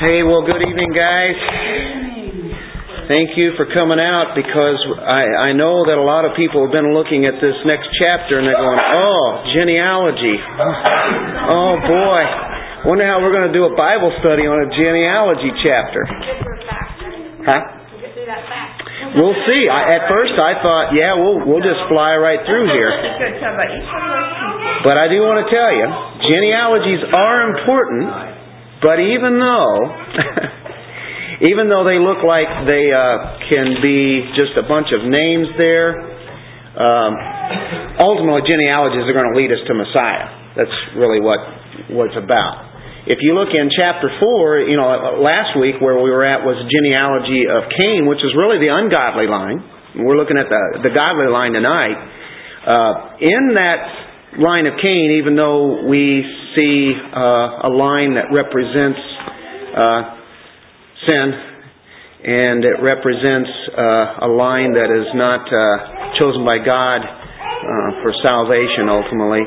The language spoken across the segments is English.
Hey, well, good evening, guys. Thank you for coming out because I, I know that a lot of people have been looking at this next chapter and they're going, oh, genealogy. Oh, boy. Wonder how we're going to do a Bible study on a genealogy chapter. Huh? We'll see. I, at first, I thought, yeah, we'll we'll just fly right through here. But I do want to tell you, genealogies are important. But even though, even though they look like they uh, can be just a bunch of names there, um, ultimately genealogies are going to lead us to Messiah. That's really what what it's about. If you look in chapter 4, you know, last week where we were at was genealogy of Cain, which is really the ungodly line. We're looking at the, the godly line tonight. Uh, in that line of Cain, even though we see uh, a line that represents uh, sin, and it represents uh, a line that is not uh, chosen by God uh, for salvation ultimately,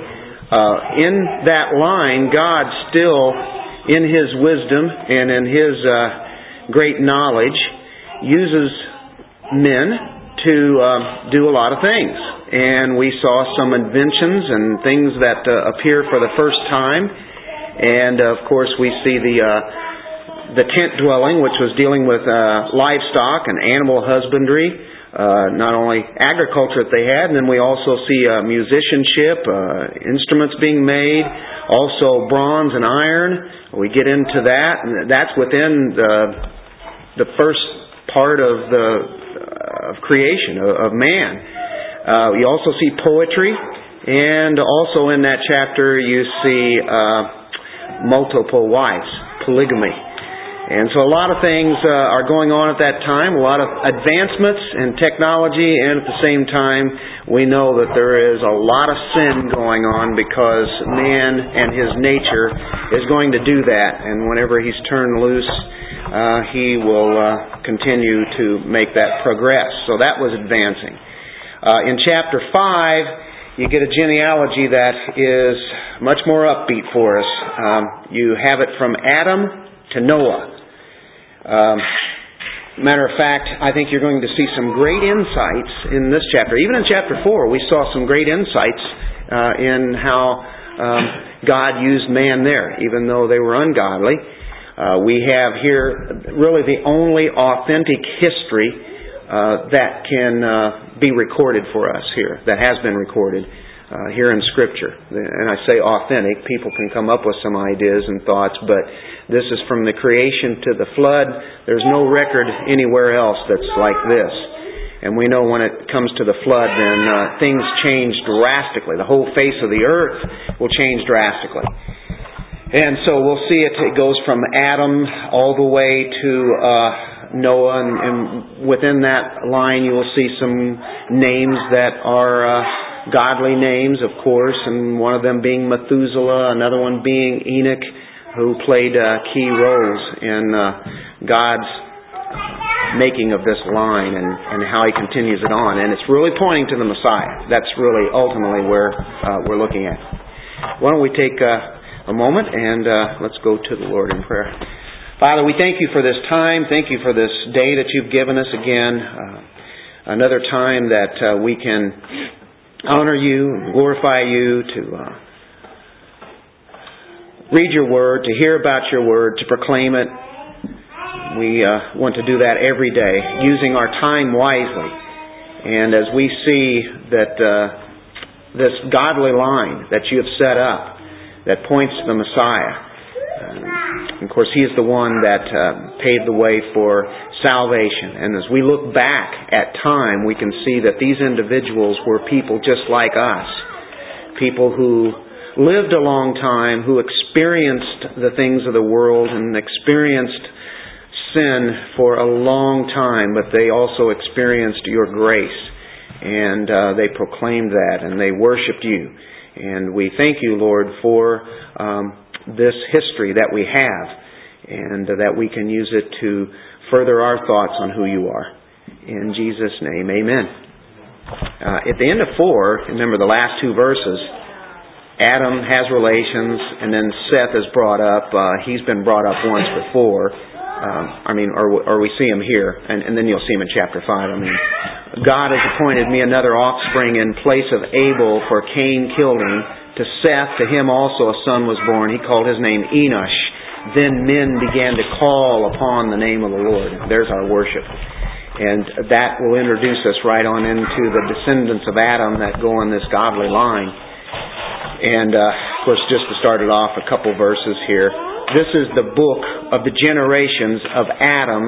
uh, in that line, God still, in His wisdom and in His great knowledge, uses men to uh, do a lot of things. And we saw some inventions and things that uh, appear for the first time. And of course, we see the uh, the tent dwelling, which was dealing with uh, livestock and animal husbandry uh, not only agriculture that they had, and then we also see uh, musicianship, uh, instruments being made, also bronze and iron. We get into that, and that's within the the first part of the uh, of creation of, of man. Uh, you also see poetry, and also in that chapter you see uh, multiple wives, polygamy. And so a lot of things uh, are going on at that time, a lot of advancements in technology, and at the same time, we know that there is a lot of sin going on because man and his nature is going to do that. And whenever he's turned loose, uh, he will uh, continue to make that progress. So that was advancing. Uh, in chapter 5, you get a genealogy that is much more upbeat for us. Um, you have it from Adam to Noah. Um, matter of fact, I think you're going to see some great insights in this chapter. Even in chapter 4, we saw some great insights uh, in how um, God used man there, even though they were ungodly. Uh, we have here really the only authentic history uh, that can uh, be recorded for us here, that has been recorded uh, here in Scripture. And I say authentic, people can come up with some ideas and thoughts, but this is from the creation to the flood. There's no record anywhere else that's like this. And we know when it comes to the flood, then uh, things change drastically. The whole face of the earth will change drastically. And so we'll see it. It goes from Adam all the way to uh, Noah, and, and within that line, you will see some names that are uh, godly names, of course, and one of them being Methuselah, another one being Enoch who played uh, key roles in uh, God's making of this line and, and how he continues it on. And it's really pointing to the Messiah. That's really ultimately where uh, we're looking at. Why don't we take uh, a moment and uh, let's go to the Lord in prayer. Father, we thank you for this time. Thank you for this day that you've given us again. Uh, another time that uh, we can honor you and glorify you to uh, read your word, to hear about your word, to proclaim it. We uh, want to do that every day, using our time wisely. And as we see that uh, this godly line that you have set up that points to the Messiah, uh, of course, He is the one that uh, paved the way for salvation. And as we look back at time, we can see that these individuals were people just like us, people who lived a long time, who experienced the things of the world and experienced sin for a long time, but they also experienced your grace. And uh, they proclaimed that and they worshiped you. And we thank you, Lord, for um, this history that we have and that we can use it to further our thoughts on who you are. In Jesus' name, amen. Uh, at the end of 4, remember the last two verses, Adam has relations, and then Seth is brought up. Uh, he's been brought up once before. Um, I mean, or, or we see him here, and, and then you'll see him in chapter 5. I mean, God has appointed me another offspring in place of Abel, for Cain killed him. To Seth, to him also a son was born. He called his name Enosh. Then men began to call upon the name of the Lord. There's our worship. And that will introduce us right on into the descendants of Adam that go on this godly line. And uh, of course, just to start it off, a couple verses here. This is the book of the generations of Adam.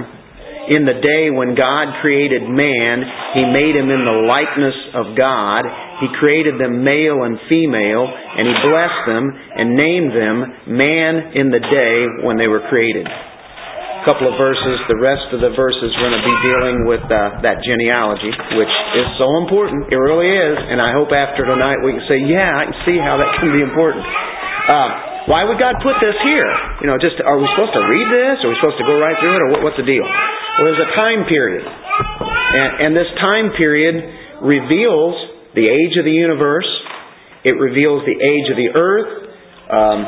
In the day when God created man, He made him in the likeness of God. He created them male and female, and He blessed them and named them man in the day when they were created A couple of verses. The rest of the verses are going to be dealing with uh, that genealogy, which is so important. It really is. And I hope after tonight we can say, yeah, I can see how that can be important. Uh, why would God put this here? You know, just are we supposed to read this? Are we supposed to go right through it, or what, what's the deal? Well, there's a time period, and, and this time period reveals the age of the universe. It reveals the age of the earth. Um,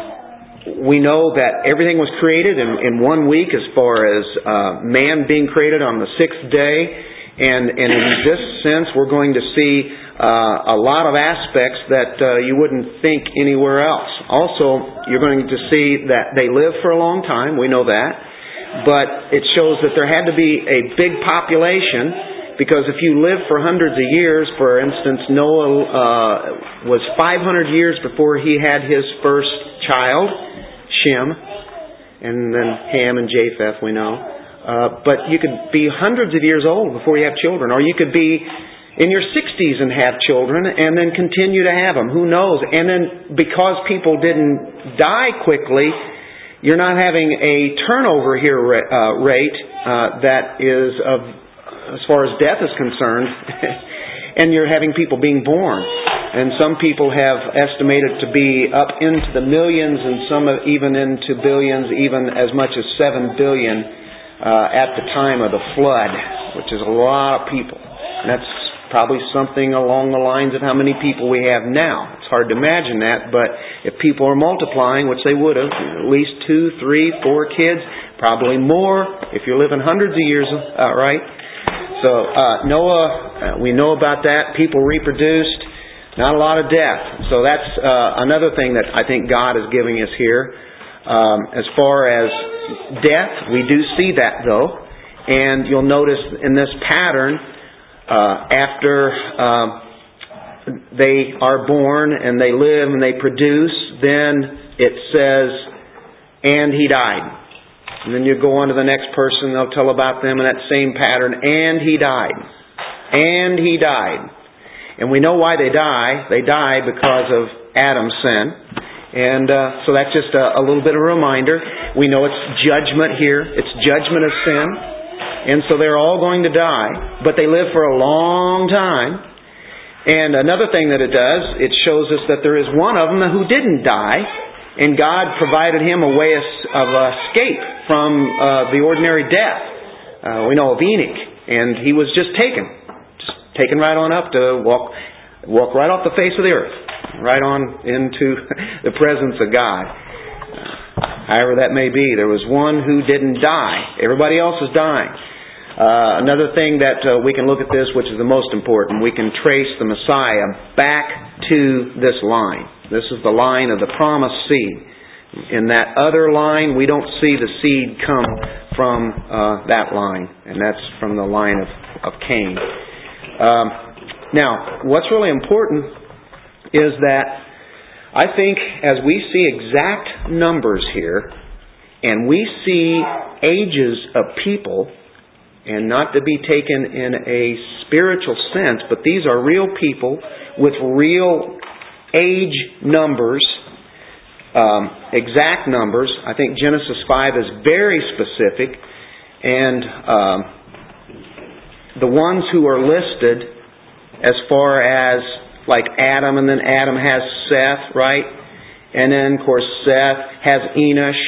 we know that everything was created in, in one week as far as uh, man being created on the sixth day. And, and in this sense, we're going to see uh, a lot of aspects that uh, you wouldn't think anywhere else. Also, you're going to see that they live for a long time. We know that. But it shows that there had to be a big population because if you live for hundreds of years, for instance, Noah uh, was 500 years before he had his first child. Shem, and then Ham and Japheth, we know. Uh, but you could be hundreds of years old before you have children, or you could be in your 60s and have children and then continue to have them. Who knows? And then because people didn't die quickly, you're not having a turnover here uh, rate uh, that is of, as far as death is concerned, and you're having people being born and some people have estimated to be up into the millions and some even into billions, even as much as seven billion uh, at the time of the flood, which is a lot of people. And that's probably something along the lines of how many people we have now. It's hard to imagine that, but if people are multiplying, which they would have, at least two, three, four kids, probably more if you're living hundreds of years, uh, right? So uh, Noah, uh, we know about that. People reproduced. Not a lot of death. So that's uh, another thing that I think God is giving us here. Um, as far as death, we do see that though. And you'll notice in this pattern, uh, after uh, they are born and they live and they produce, then it says, and he died. And then you go on to the next person, they'll tell about them in that same pattern, and he died. And he died. And we know why they die. They die because of Adam's sin. And uh, so that's just a, a little bit of a reminder. We know it's judgment here. It's judgment of sin. And so they're all going to die, but they live for a long time. And another thing that it does, it shows us that there is one of them who didn't die, and God provided him a way of, escape from uh, the ordinary death. Uh, we know of Enoch, and he was just taken just taken right on up to walk walk right off the face of the earth, right on into the presence of God. However that may be, there was one who didn't die. Everybody else is dying. Uh, another thing that uh, we can look at this, which is the most important, we can trace the Messiah back to this line. This is the line of the promised seed. In that other line, we don't see the seed come from uh, that line, and that's from the line of, of Cain. Um, now, what's really important is that I think as we see exact numbers here, and we see ages of people, and not to be taken in a spiritual sense, but these are real people with real age numbers, um, exact numbers. I think Genesis 5 is very specific, and um, the ones who are listed as far as like Adam, and then Adam has Seth, right? And then, of course, Seth has Enosh.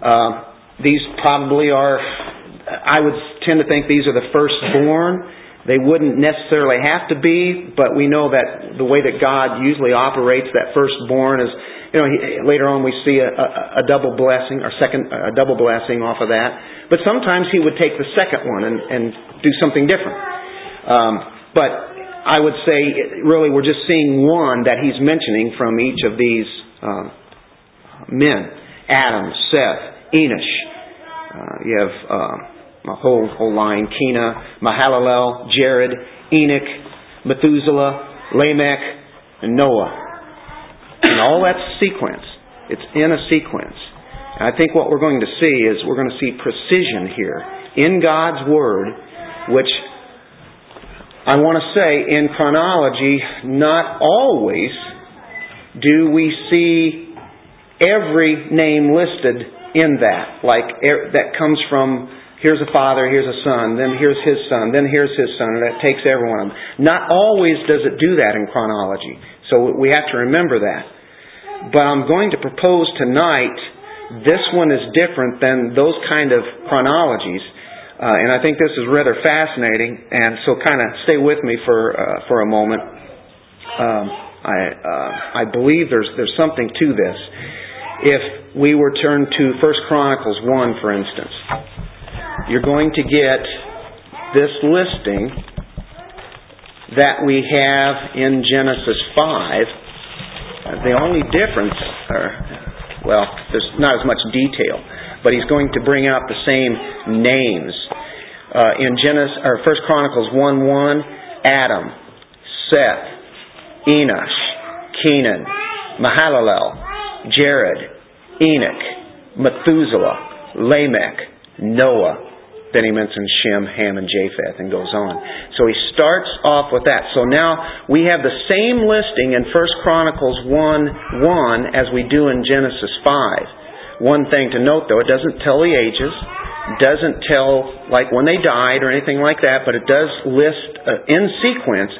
Uh, these probably are, I would tend to think these are the firstborn. They wouldn't necessarily have to be, but we know that the way that God usually operates that firstborn is, you know, he, later on we see a, a, a double blessing or second a double blessing off of that. But sometimes He would take the second one and, and do something different. Um, but I would say, really, we're just seeing one that He's mentioning from each of these uh, men: Adam, Seth, Enosh. Uh, you have. Uh, a whole, whole line, Kena, Mahalalel, Jared, Enoch, Methuselah, Lamech, and Noah. And all that sequence. It's in a sequence. And I think what we're going to see is we're going to see precision here in God's Word, which I want to say in chronology, not always do we see every name listed in that. Like er, that comes from Here's a father, here's a son, then here's his son, then here's his son, and that takes everyone. Not always does it do that in chronology. So we have to remember that. But I'm going to propose tonight this one is different than those kind of chronologies. Uh, and I think this is rather fascinating, and so kind of stay with me for uh, for a moment. Um, I uh, I believe there's there's something to this. If we were turned to First Chronicles one, for instance, you're going to get this listing that we have in Genesis 5. The only difference, or, well, there's not as much detail, but he's going to bring out the same names. Uh, in Genesis, or First Chronicles 1 1, Adam, Seth, Enosh, Kenan, Mahalalel, Jared, Enoch, Methuselah, Lamech, Noah. Then he mentions Shem, Ham, and Japheth and goes on. So he starts off with that. So now we have the same listing in 1 Chronicles 1 1 as we do in Genesis 5. One thing to note though, it doesn't tell the ages, doesn't tell like when they died or anything like that, but it does list uh, in sequence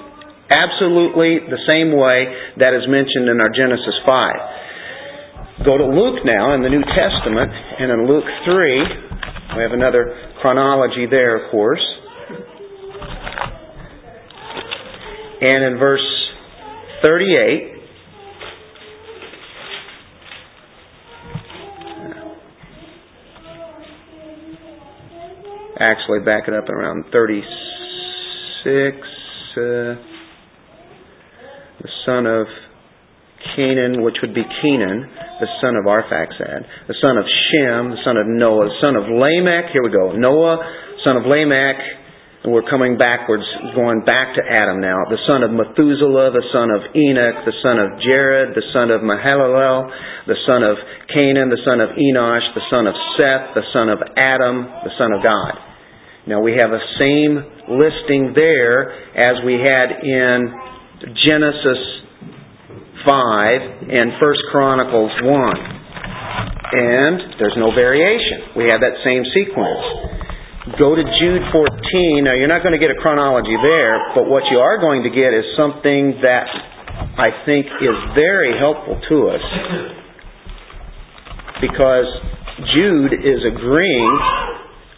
absolutely the same way that is mentioned in our Genesis 5. Go to Luke now in the New Testament, and in Luke 3, we have another chronology there, of course. And in verse 38, actually back it up around 36, uh, the son of Cainan, which would be Kenan, the son of Arphaxad, the son of Shem, the son of Noah, the son of Lamech. Here we go. Noah, son of Lamech, and we're coming backwards, going back to Adam now. The son of Methuselah, the son of Enoch, the son of Jared, the son of Mahalalel, the son of Cainan, the son of Enosh, the son of Seth, the son of Adam, the son of God. Now we have the same listing there as we had in Genesis 5 and 1 Chronicles 1. And there's no variation. We have that same sequence. Go to Jude 14. Now, you're not going to get a chronology there, but what you are going to get is something that I think is very helpful to us because Jude is agreeing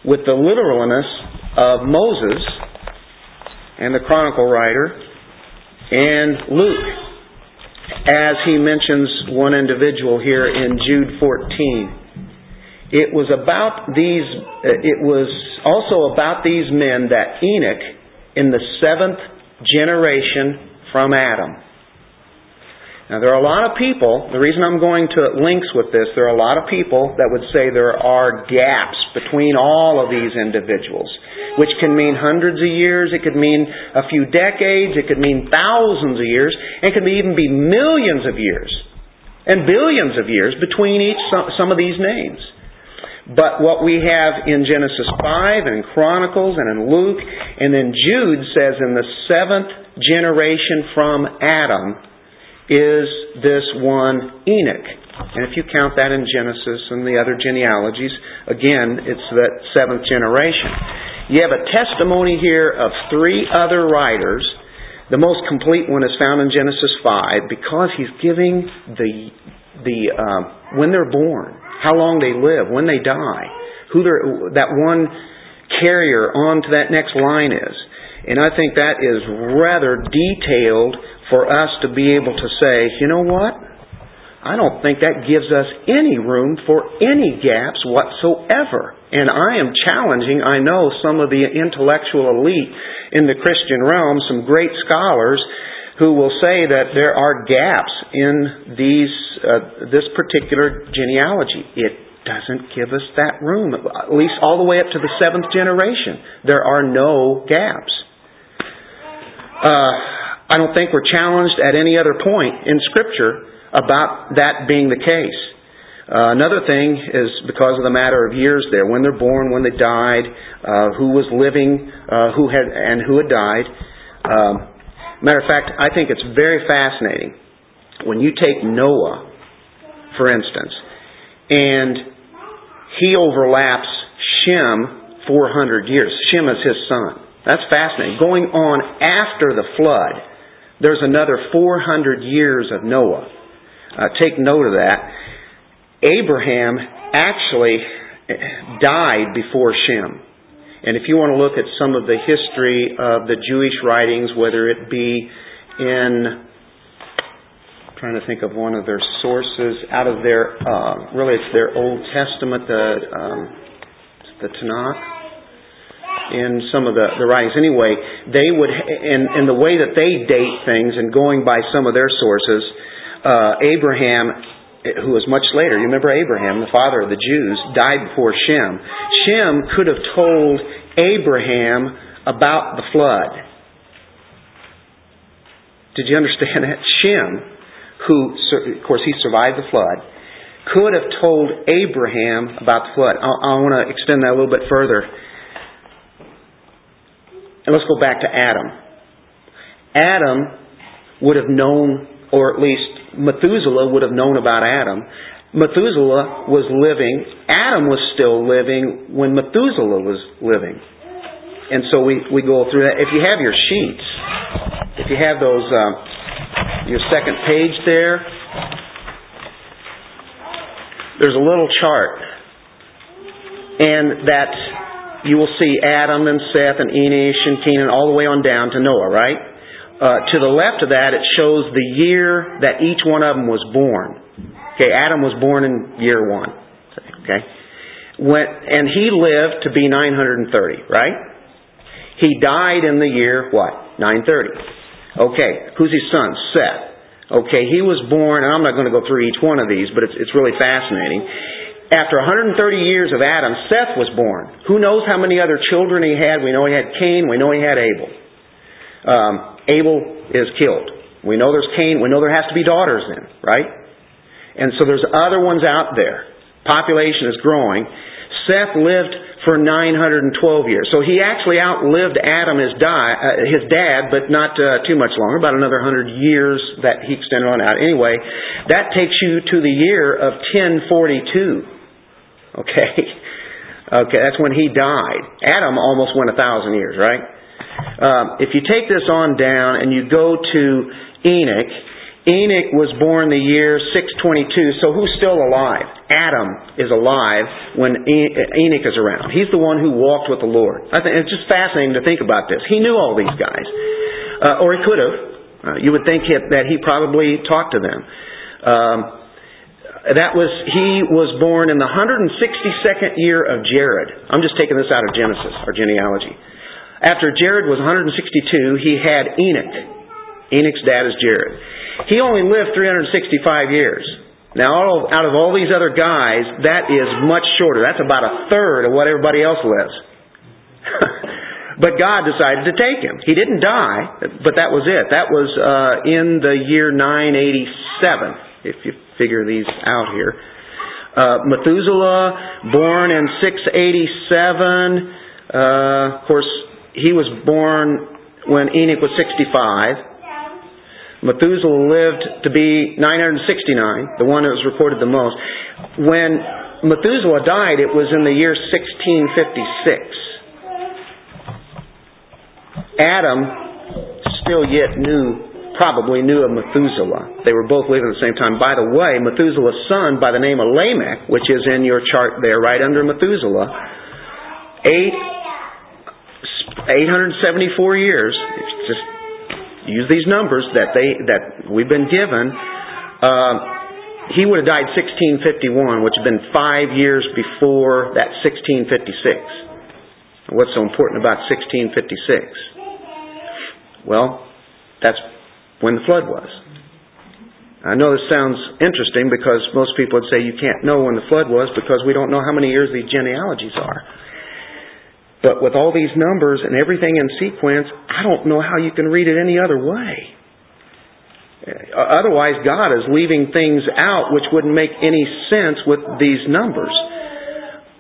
with the literalness of Moses and the chronicle writer and Luke as he mentions one individual here in Jude 14. It was about these, uh, it was also about these men that Enoch in the seventh generation from Adam. Now there are a lot of people, the reason I'm going to links with this, there are a lot of people that would say there are gaps between all of these individuals which can mean hundreds of years, it could mean a few decades, it could mean thousands of years, and it could even be millions of years and billions of years between each some of these names. But what we have in Genesis 5 and in Chronicles and in Luke, and then Jude says in the seventh generation from Adam is this one Enoch. And if you count that in Genesis and the other genealogies, again, it's that seventh generation. You have a testimony here of three other writers. The most complete one is found in Genesis 5 because he's giving the, the uh, when they're born, how long they live, when they die, who that one carrier on to that next line is. And I think that is rather detailed for us to be able to say, you know what? I don't think that gives us any room for any gaps whatsoever. And I am challenging, I know, some of the intellectual elite in the Christian realm, some great scholars, who will say that there are gaps in these, uh, this particular genealogy. It doesn't give us that room, at least all the way up to the seventh generation. There are no gaps. Uh, I don't think we're challenged at any other point in Scripture about that being the case. Uh, another thing is because of the matter of years there, when they're born, when they died, uh, who was living, uh, who had and who had died. Um, matter of fact, I think it's very fascinating when you take Noah, for instance, and he overlaps Shem 400 years. Shem is his son. That's fascinating. Going on after the flood, there's another 400 years of Noah. Uh, take note of that. Abraham actually died before Shem. And if you want to look at some of the history of the Jewish writings, whether it be in trying to think of one of their sources out of their uh, really it's their Old Testament, the um, the Tanakh, in some of the, the writings. Anyway, they would in in the way that they date things and going by some of their sources, uh, Abraham who was much later. You remember Abraham, the father of the Jews, died before Shem. Shem could have told Abraham about the flood. Did you understand that? Shem, who, of course, he survived the flood, could have told Abraham about the flood. I, I want to extend that a little bit further. And let's go back to Adam. Adam would have known, or at least Methuselah would have known about Adam. Methuselah was living, Adam was still living when Methuselah was living. And so we, we go through that. If you have your sheets, if you have those, uh, your second page there, there's a little chart. And that you will see Adam and Seth and Enosh and Kenan all the way on down to Noah, right? Uh, to the left of that, it shows the year that each one of them was born. Okay, Adam was born in year one. Okay, when, and he lived to be 930, right? He died in the year what? 930. Okay, who's his son? Seth. Okay, he was born, and I'm not going to go through each one of these, but it's, it's really fascinating. After 130 years of Adam, Seth was born. Who knows how many other children he had? We know he had Cain, we know he had Abel. Um, Abel is killed. We know there's Cain. We know there has to be daughters then, right? And so there's other ones out there. Population is growing. Seth lived for 912 years. So he actually outlived Adam, his, uh, his dad, but not uh, too much longer, about another 100 years that he extended on out. Anyway, that takes you to the year of 1042. Okay? Okay, that's when he died. Adam almost went a thousand years, right? Um, if you take this on down and you go to Enoch, Enoch was born the year 622, so who's still alive? Adam is alive when Enoch is around. He's the one who walked with the Lord. I think it's just fascinating to think about this. He knew all these guys, uh, or he could have. Uh, you would think that he probably talked to them. Um, that was he was born in the 162nd year of Jared. I'm just taking this out of Genesis, our genealogy. After Jared was 162, he had Enoch. Enoch's dad is Jared. He only lived 365 years. Now, out of all these other guys, that is much shorter. That's about a third of what everybody else lives. but God decided to take him. He didn't die, but that was it. That was uh, in the year 987, if you figure these out here. Uh, Methuselah, born in 687. Uh, of course, he was born when Enoch was 65. Methuselah lived to be 969, the one that was recorded the most. When Methuselah died, it was in the year 1656. Adam still yet knew, probably knew of Methuselah. They were both living at the same time. By the way, Methuselah's son by the name of Lamech, which is in your chart there, right under Methuselah, ate 874 years. Just use these numbers that they that we've been given. Uh, he would have died 1651, which had been five years before that 1656. What's so important about 1656? Well, that's when the flood was. I know this sounds interesting because most people would say you can't know when the flood was because we don't know how many years these genealogies are. But with all these numbers and everything in sequence, I don't know how you can read it any other way. Otherwise, God is leaving things out which wouldn't make any sense with these numbers.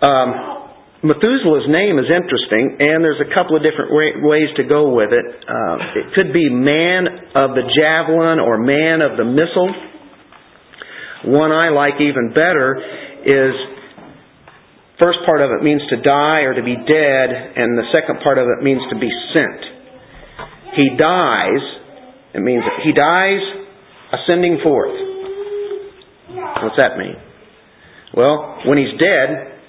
Um, Methuselah's name is interesting, and there's a couple of different ways to go with it. Uh, it could be man of the javelin or man of the missile. One I like even better is first part of it means to die or to be dead, and the second part of it means to be sent. He dies, it means he dies ascending forth. What's that mean? Well, when he's dead,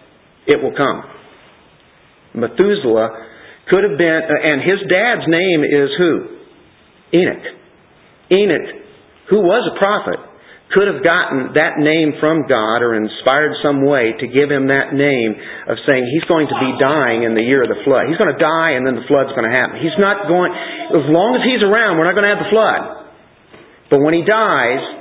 it will come. Methuselah could have been, uh, and his dad's name is who? Enoch. Enoch, who was a prophet, could have gotten that name from God or inspired some way to give him that name of saying he's going to be dying in the year of the flood. He's going to die and then the flood's going to happen. He's not going, as long as he's around, we're not going to have the flood. But when he dies,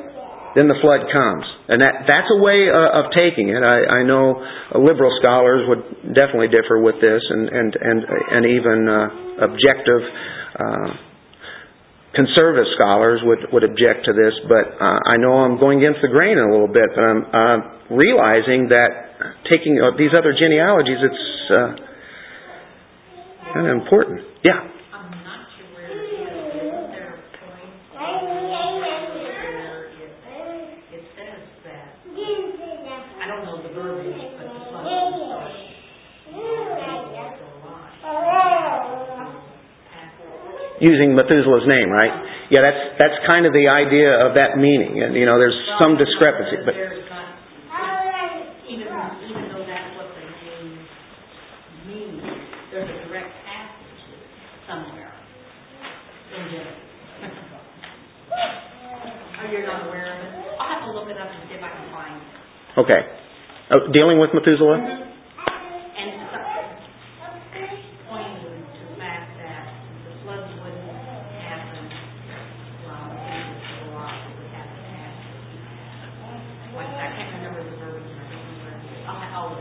then the flood comes. And that, that's a way uh, of taking it. I, I know liberal scholars would definitely differ with this, and, and, and, and even uh, objective uh, conservative scholars would, would object to this, but uh, I know I'm going against the grain a little bit, but I'm uh, realizing that taking uh, these other genealogies, it's uh, kind of important. Yeah. Using Methuselah's name, right? Yeah, that's that's kind of the idea of that meaning. And you know, there's some discrepancy, but there's not even even though that's what the name means. There's a direct passage somewhere in Jesus. I'll have to look it up and see if I can find it. Okay. Oh, dealing with Methuselah? Mm-hmm.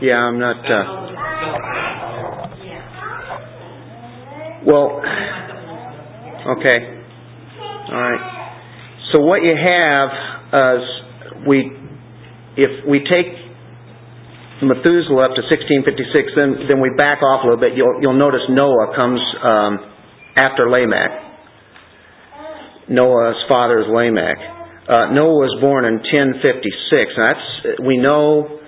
Yeah, I'm not. Uh, well, okay. All right. So what you have is we, if we take Methuselah up to 1656, then then we back off a little bit. You'll you'll notice Noah comes um, after Lamech. Noah's father is Lamech. Uh, Noah was born in 1056. That's we know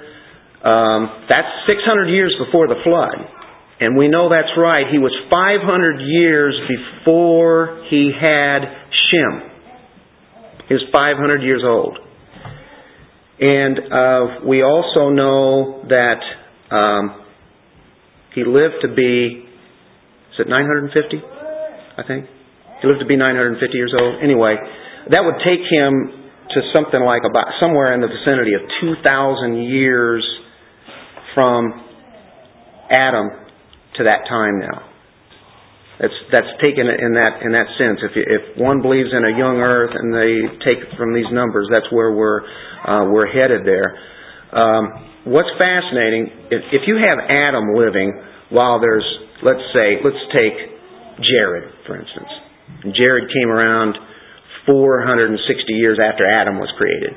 um, that's 600 years before the flood. And we know that's right. He was 500 years before he had Shem. He was 500 years old. And uh, we also know that um, he lived to be, is it 950? I think. He lived to be 950 years old. Anyway, that would take him to something like about somewhere in the vicinity of 2,000 years from Adam to that time now. That's that's taken in that in that sense. If if one believes in a young Earth and they take from these numbers, that's where we're uh, we're headed there. Um, what's fascinating if, if you have Adam living while there's let's say let's take Jared for instance. Jared came around 460 years after Adam was created.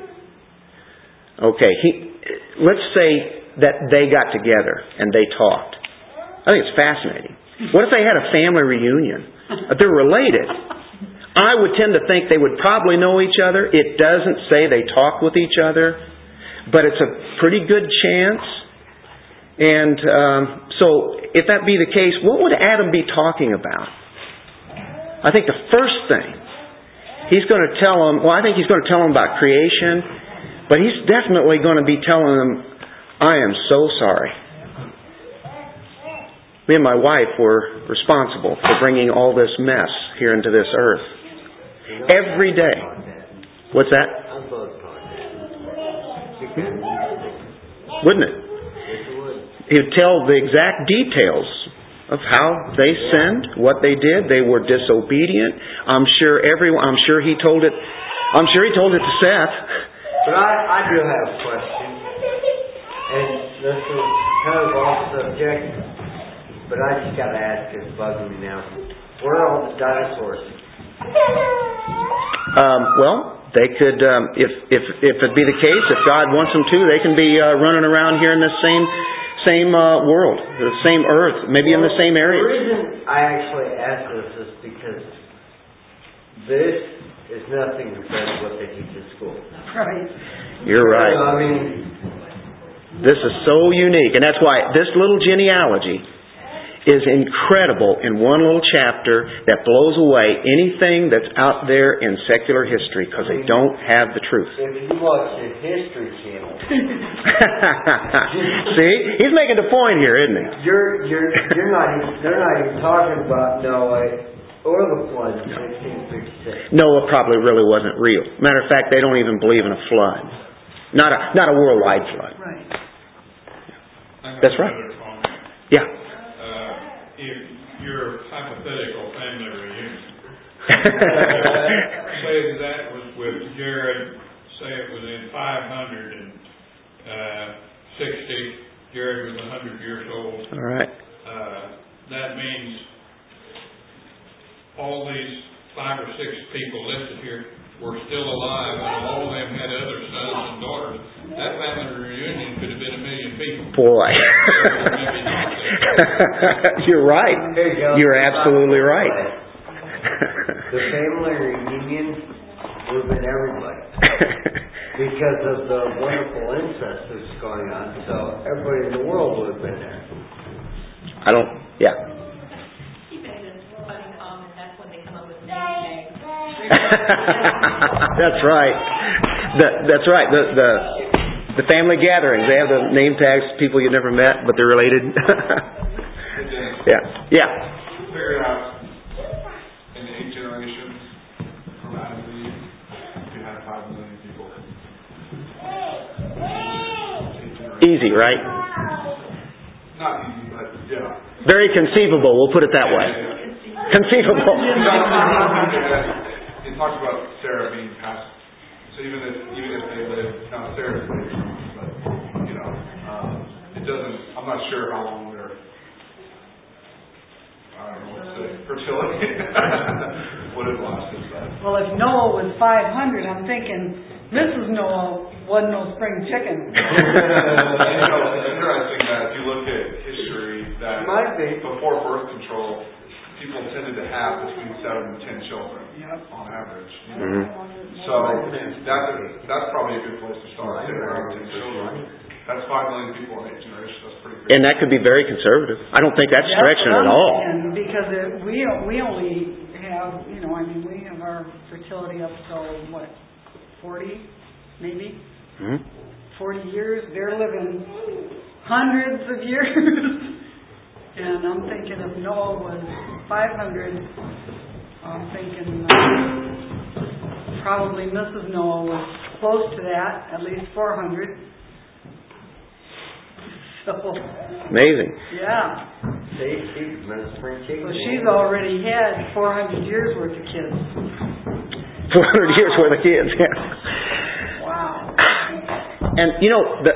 Okay, he let's say that they got together and they talked. I think it's fascinating. What if they had a family reunion? They're related. I would tend to think they would probably know each other. It doesn't say they talk with each other, but it's a pretty good chance. And um, so, if that be the case, what would Adam be talking about? I think the first thing he's going to tell them, well, I think he's going to tell them about creation, but he's definitely going to be telling them I am so sorry. Me and my wife were responsible for bringing all this mess here into this earth. Every day. What's that? Wouldn't it? He would tell the exact details of how they sinned, what they did. They were disobedient. I'm sure everyone. I'm sure he told it. I'm sure he told it to Seth. But I, I do have a question, and this is kind of off subject, but I just got to ask. It's bugging me now. Where are all the dinosaurs? Um, well, they could, um, if if if it be the case, if God wants them to, they can be uh, running around here in this same same uh, world, the same earth, maybe in the same area. The reason I actually ask this is because this is nothing compared to what they teach at school. Right. You're right. I mean, This is so unique, and that's why this little genealogy is incredible in one little chapter that blows away anything that's out there in secular history because they don't have the truth. if you watch the History Channel, See, he's making the point here, isn't he? you're you're you're not even they're not even talking about Noah or the flood in 1666. Noah probably really wasn't real. Matter of fact, they don't even believe in a flood, not a not a worldwide flood. Right. Got That's right. Yeah. Uh, if your hypothetical family reunion, say that was with Jared, say it was in five hundred and, uh, sixty, Jared was hundred years old, All right. uh, that means all these five or six people listed here were still alive, and all of them had other sons and daughters. That family reunion could have been a million people. Boy. Maybe not there. You're right. You go. You're absolutely right. The family reunion would have been everybody because of the wonderful incest that's going on. So everybody in the world would have been there. I don't. Yeah. Keep it as funny comment, that's when they come up with name tags. that's right. The, that's right. The the the family gatherings. They have the name tags. People you never met, but they're related. yeah. Yeah. figure out in eight generations from Adam and Eve, you had five million people. Easy, right? Not easy, but yeah. Very conceivable. We'll put it that way. Conceivable. It talks about Sarah being past, so even if, even if they live, now Sarah's late, but, you know, um, it doesn't, I'm not sure how long their, I don't know what to say, fertility would have lasted, but. Well, if Noah was five hundred, I'm thinking Mrs. Noah wasn't no spring chicken. And, you know, it's interesting that if you look at history, that Might be. before birth control, people tended to have between seven and ten children Yep. on average. you know. Mhm. So that's that's probably a good place to start. Ten around ten children. That's five million people in eight generations. That's pretty good. And that could be very conservative. I don't think that's stretching at That's what I'm all. saying, Because it, we, we only have, you know, I mean, we have our fertility up till, what, forty, maybe? Mhm. Forty years, they're living hundreds of years. And I'm thinking if Noah was five hundred, I'm thinking, uh, probably Mrs. Noah was close to that, at least four hundred. So, Amazing. Yeah. she's been a spring she's already had four hundred years worth of kids. 400 years worth of kids. Yeah. Wow. And you know the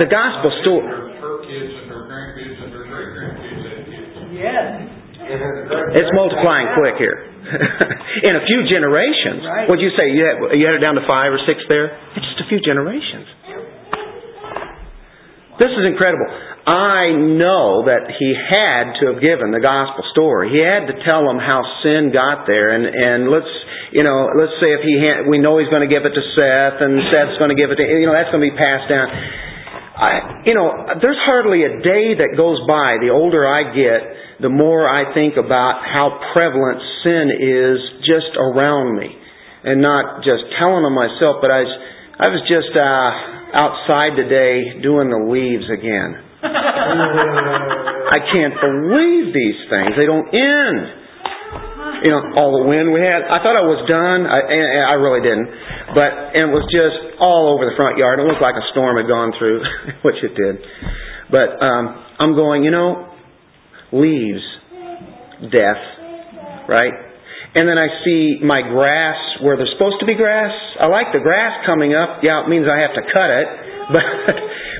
the gospel story. Her, her kids and her grandkids and her great grandkids had kids. Yes. And her great- It's multiplying quick here. In a few generations. Right. What'd you say? You had, you had it down to five or six there? It's just a few generations. This is incredible. I know that he had to have given the gospel story. He had to tell them how sin got there, and and let's you know let's say if he ha- we know he's going to give it to Seth, and Seth's going to give it to you know that's going to be passed down. I, you know, there's hardly a day that goes by. The older I get, the more I think about how prevalent sin is just around me, and not just telling them myself. But I was, I was just uh, outside today doing the leaves again. I can't believe these things. They don't end. You know, all the wind we had. I thought I was done. I, and I really didn't. But and it was just all over the front yard. It looked like a storm had gone through, which it did. But um, I'm going. You know, leaves, death, right? And then I see my grass where there's supposed to be grass. I like the grass coming up. Yeah, it means I have to cut it. But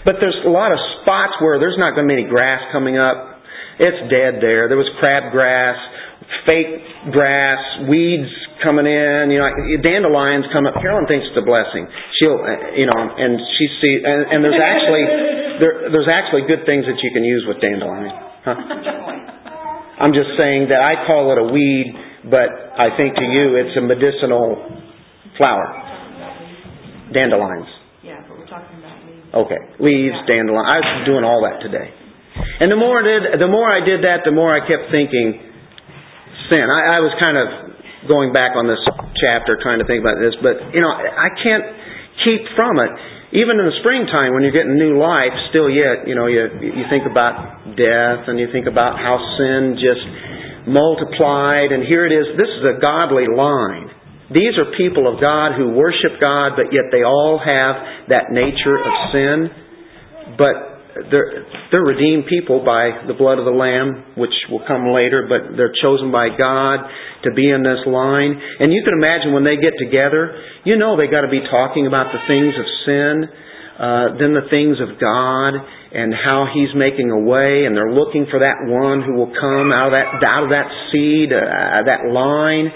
but there's a lot of spots where there's not going to be any grass coming up. It's dead there. There was crabgrass, fake grass, weeds coming in. You know, dandelions come up. Carolyn thinks it's a blessing. She'll, uh, you know, and she see, and, and there's actually there, there's actually good things that you can use with dandelion. Huh? I'm just saying that I call it a weed but I think to you it's a medicinal flower. Dandelions. Yeah, but we're talking about leaves. Okay, leaves, dandelion. I was doing all that today. And the more I did, the more I did that, the more I kept thinking sin. I, I was kind of going back on this chapter, trying to think about this, but you know, I can't keep from it. Even in the springtime, when you're getting new life, still yet, you know, you you think about death and you think about how sin just multiplied, and here it is. This is a godly line. These are people of God who worship God, but yet they all have that nature of sin. But they're, they're redeemed people by the blood of the Lamb, which will come later, but they're chosen by God to be in this line. And you can imagine when they get together, you know they got to be talking about the things of sin, uh, then the things of God, and how He's making a way, and they're looking for that one who will come out of that out of that seed, uh, that line.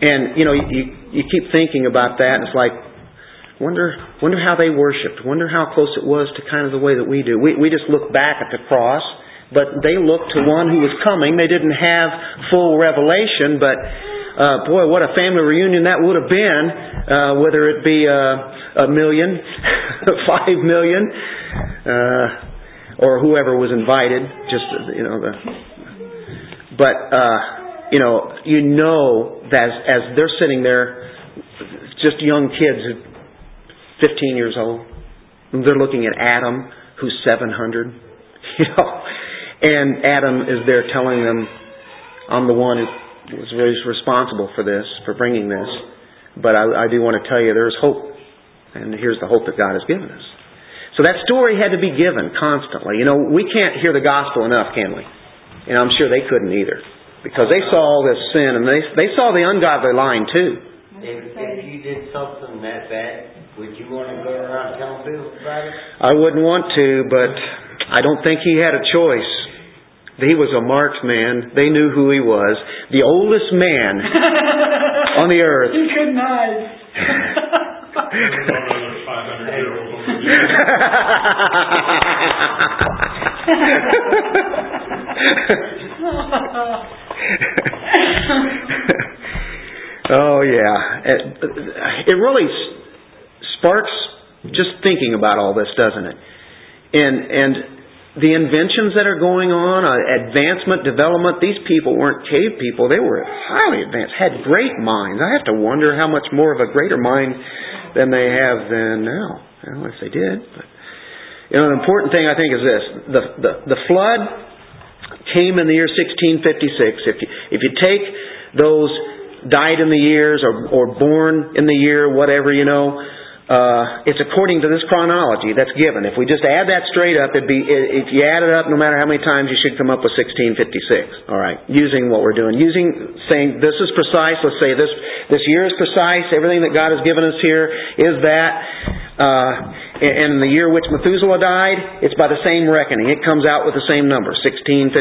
And you know, you you keep thinking about that, and it's like, wonder wonder how they worshipped. Wonder how close it was to kind of the way that we do. We we just look back at the cross, but they looked to one who was coming. They didn't have full revelation, but uh, boy, what a family reunion that would have been, uh, whether it be uh, a million, five million, uh, or whoever was invited. Just you know, the, but uh, you know, you know that as, as they're sitting there, just young kids, fifteen years old, they're looking at Adam, who's seven hundred. You know, and Adam is there telling them, "I'm the one who." was responsible for this, for bringing this. But I, I do want to tell you there's hope. And here's the hope that God has given us. So that story had to be given constantly. You know, we can't hear the gospel enough, can we? And I'm sure they couldn't either. Because they saw all this sin and they, they saw the ungodly line too. If, if you did something that bad, would you want to go around telling people about it? I wouldn't want to, but I don't think he had a choice. He was a marked man. They knew who he was. The oldest man on the earth. He couldn't hide. oh yeah, it, it really sparks just thinking about all this, doesn't it? And and the inventions that are going on, uh, advancement, development, these people weren't cave people. They were highly advanced, had great minds. I have to wonder how much more of a greater mind than they have than now. I don't know if they did. But, you know, the important thing I think is this. The, the, the flood came in the year 1656. If you, if you take those died in the years or, or born in the year, whatever, you know, uh, it's according to this chronology that's given. If we just add that straight up, it'd be if you add it up, no matter how many times, you should come up with 1656. All right, using what we're doing, using saying this is precise. Let's say this this year is precise. Everything that God has given us here is that. Uh, and in the year which Methuselah died, it's by the same reckoning. It comes out with the same number, 1656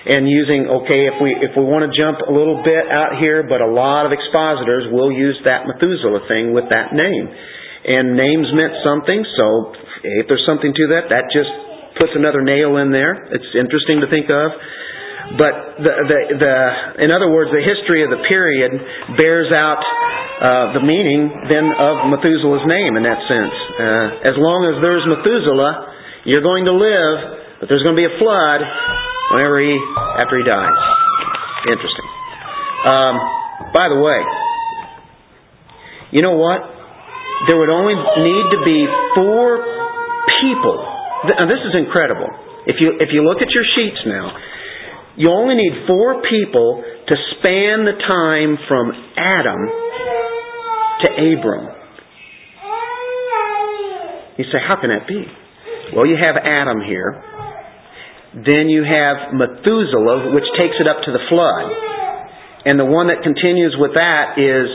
and using okay if we if we want to jump a little bit out here, but a lot of expositors will use that Methuselah thing with that name, and names meant something. So if there's something to that, that just puts another nail in there. It's interesting to think of. But the, the, the, in other words, the history of the period bears out uh, the meaning then of Methuselah's name in that sense. Uh, as long as there's Methuselah, you're going to live, but there's going to be a flood, whenever he after he dies. Interesting. Um, by the way, you know what? There would only need to be four people. Now this is incredible. If you, if you look at your sheets now, you only need four people to span the time from Adam to Abram. You say, how can that be? Well, you have Adam here. Then you have Methuselah, which takes it up to the flood. And the one that continues with that is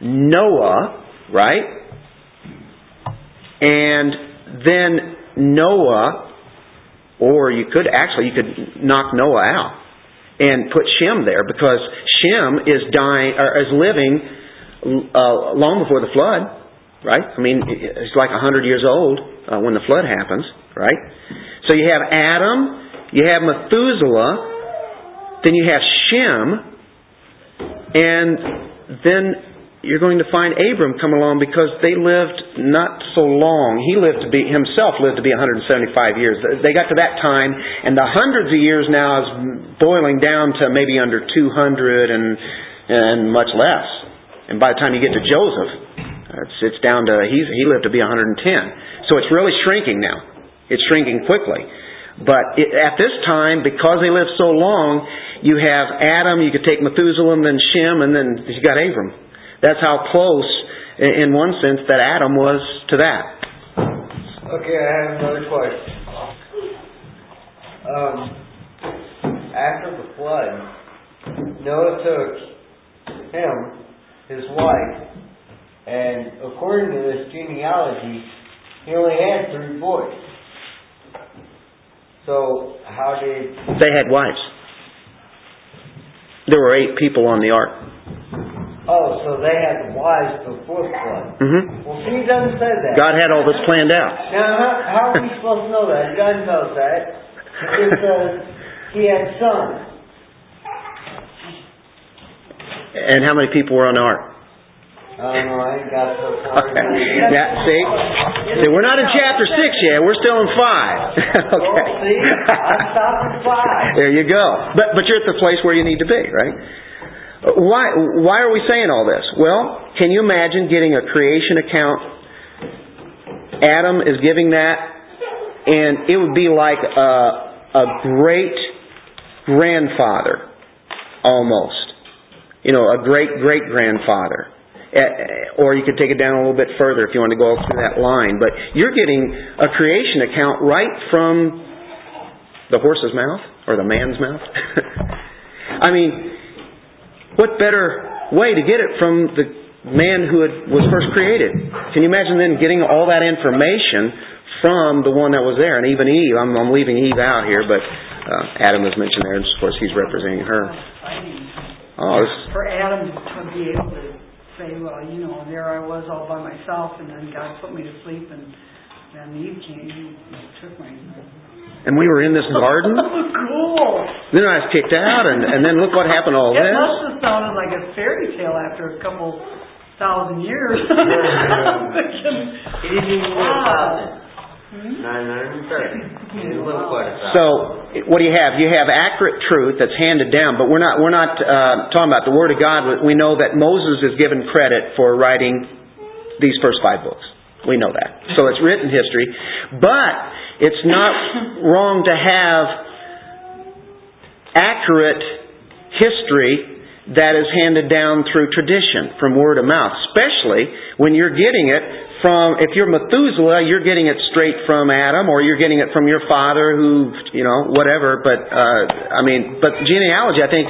Noah, right? And then Noah, or you could actually, you could knock Noah out and put Shem there because Shem is dying, or is living uh, long before the flood, right? I mean, it's like a hundred years old uh, when the flood happens, right? So you have Adam, you have Methuselah, then you have Shem, and then you're going to find Abram come along because they lived not so long. He lived to be himself lived to be 175 years. They got to that time, and the hundreds of years now is boiling down to maybe under 200 and and much less. And by the time you get to Joseph, it's, it's down to he's, he lived to be 110. So it's really shrinking now. It's shrinking quickly. But it, at this time, because they lived so long, you have Adam, you could take Methuselah, and then Shem, and then you got Abram. That's how close, in one sense, that Adam was to that. Okay, I have another question. Um, after the flood, Noah took him, his wife, and according to this genealogy, he only had three boys. So how did? They had wives. There were eight people on the ark. Oh, so they had wives before the flood. hmm Well, he doesn't say that. God had all this planned out. Now, how, how are we supposed to know that? God us that. It says he had sons. And how many people were on the ark? I don't know. I ain't got so far. Okay. Yeah, see? See, we're not in chapter 6 yet. We're still in 5. okay. See? I stopped at five. There you go. But, but you're at the place where you need to be, right? Why, why are we saying all this? Well, can you imagine getting a creation account? Adam is giving that, and it would be like a, a great grandfather, almost. You know, a great great grandfather. Eh, Or you could take it down a little bit further if you want to go through that line. But you're getting a creation account right from the horse's mouth or the man's mouth. I mean, what better way to get it from the man who had, was first created? Can you imagine then getting all that information from the one that was there? And even Eve, I'm, I'm leaving Eve out here, but uh, Adam was mentioned there, and of course he's representing her. Oh, this, For Adam to be able to say, well, you know, there I was all by myself, and then God put me to sleep, and then Eve came, and took my... and we were in this garden. cool! Then I was kicked out, and, and then look what happened. All It this. must have sounded like a fairy tale after a couple thousand years. I'm thinking, didn't even wow. So what do you have? You have accurate truth that's handed down, but we're not we're not uh, talking about the Word of God. We know that Moses is given credit for writing these first five books. We know that. So it's written history, but it's not wrong to have accurate history that is handed down through tradition, from word of mouth, especially when you're getting it from, if you're Methuselah, you're getting it straight from Adam, or you're getting it from your father who, you know, whatever, but, uh, I mean, but genealogy, I think,